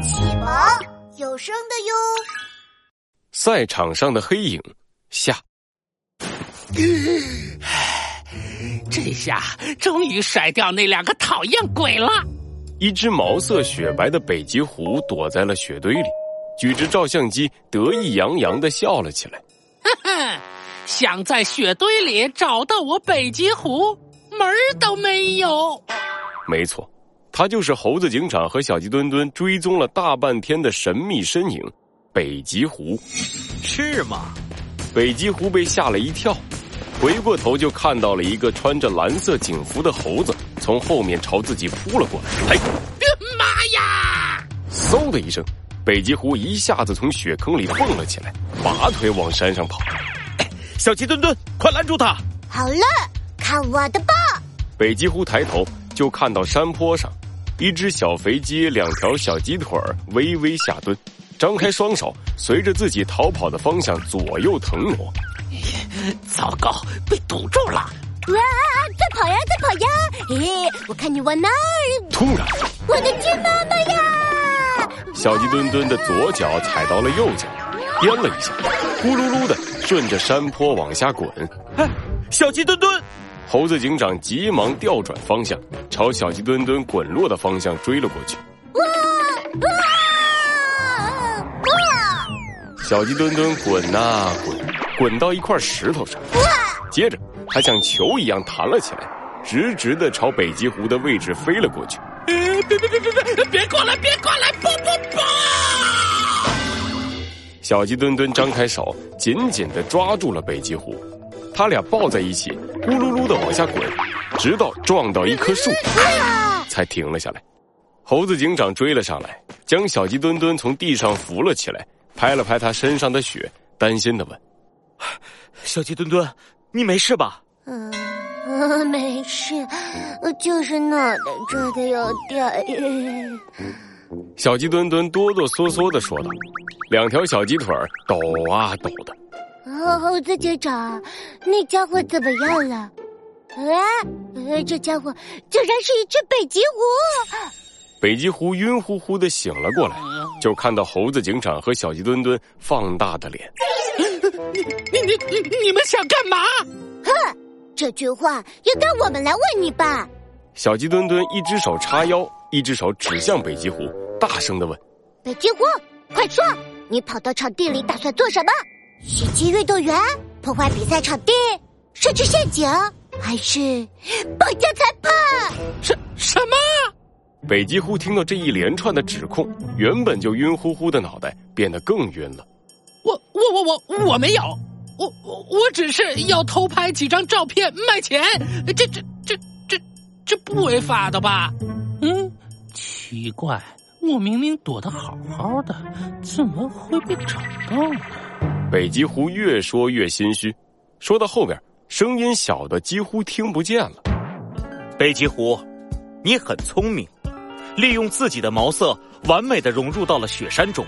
启蒙有声的哟。赛场上的黑影下，这下终于甩掉那两个讨厌鬼了。一只毛色雪白的北极狐躲在了雪堆里，举着照相机，得意洋洋的笑了起来。哈哈，想在雪堆里找到我北极狐，门儿都没有。没错，他就是猴子警长和小鸡墩墩追踪了大半天的神秘身影——北极狐。是吗？北极狐被吓了一跳，回过头就看到了一个穿着蓝色警服的猴子从后面朝自己扑了过来。哎，妈呀！嗖的一声，北极狐一下子从雪坑里蹦了起来，拔腿往山上跑。小鸡墩墩，快拦住他！好了，看我的吧！北极狐抬头就看到山坡上，一只小肥鸡，两条小鸡腿儿微微下蹲，张开双手，随着自己逃跑的方向左右腾挪。糟糕，被堵住了！哇，再跑呀，再跑呀！咦，我看你往哪儿？突然，我的鸡妈妈呀！小鸡墩墩的左脚踩到了右脚，颠了一下，咕噜噜的顺着山坡往下滚。哎，小鸡墩墩！猴子警长急忙调转方向，朝小鸡墩墩滚落的方向追了过去。小鸡墩墩滚啊滚，滚到一块石头上，接着它像球一样弹了起来，直直的朝北极狐的位置飞了过去。别别别别别别过来！别过来！不不不！小鸡墩墩张开手，紧紧的抓住了北极狐，他俩抱在一起，咕噜噜的往下滚，直到撞到一棵树，才停了下来。猴子警长追了上来，将小鸡墩墩从地上扶了起来，拍了拍他身上的雪，担心的问：“小鸡墩墩，你没事吧？”“嗯，没事，就是脑袋这的有点……”小鸡墩墩哆哆嗦嗦的说道，两条小鸡腿抖啊抖的。猴子警长，那家伙怎么样了？哎，这家伙竟然是一只北极狐！北极狐晕乎乎的醒了过来，就看到猴子警长和小鸡墩墩放大的脸。你你你你们想干嘛？哼，这句话应该我们来问你吧。小鸡墩墩一只手叉腰，一只手指向北极狐，大声的问：“北极狐，快说，你跑到场地里打算做什么？袭击运动员，破坏比赛场地，设置陷阱，还是绑架裁判？什什么？”北极狐听到这一连串的指控，原本就晕乎乎的脑袋变得更晕了。我我我我我没有，我我我只是要偷拍几张照片卖钱，这这这这这不违法的吧？嗯，奇怪，我明明躲得好好的，怎么会被找到呢？北极狐越说越心虚，说到后边，声音小的几乎听不见了。北极狐，你很聪明。利用自己的毛色，完美的融入到了雪山中。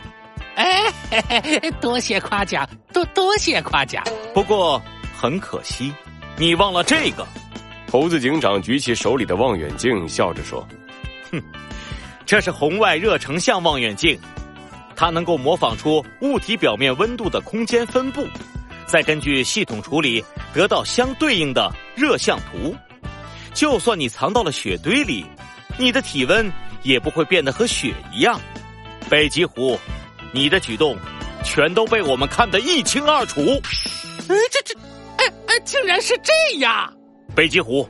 哎，多谢夸奖，多多谢夸奖。不过很可惜，你忘了这个。猴子警长举起手里的望远镜，笑着说：“哼，这是红外热成像望远镜，它能够模仿出物体表面温度的空间分布，再根据系统处理，得到相对应的热像图。就算你藏到了雪堆里，你的体温。”也不会变得和雪一样，北极狐，你的举动全都被我们看得一清二楚。哎，这这，哎哎，竟然是这样！北极狐，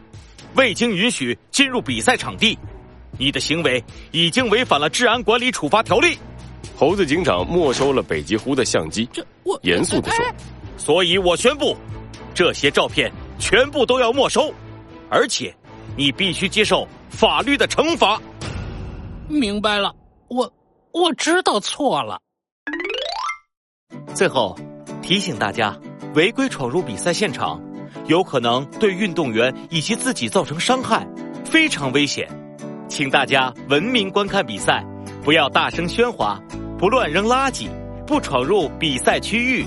未经允许进入比赛场地，你的行为已经违反了治安管理处罚条例。猴子警长没收了北极狐的相机，这我严肃的说：“所以我宣布，这些照片全部都要没收，而且你必须接受法律的惩罚。”明白了，我我知道错了。最后提醒大家，违规闯入比赛现场，有可能对运动员以及自己造成伤害，非常危险。请大家文明观看比赛，不要大声喧哗，不乱扔垃圾，不闯入比赛区域。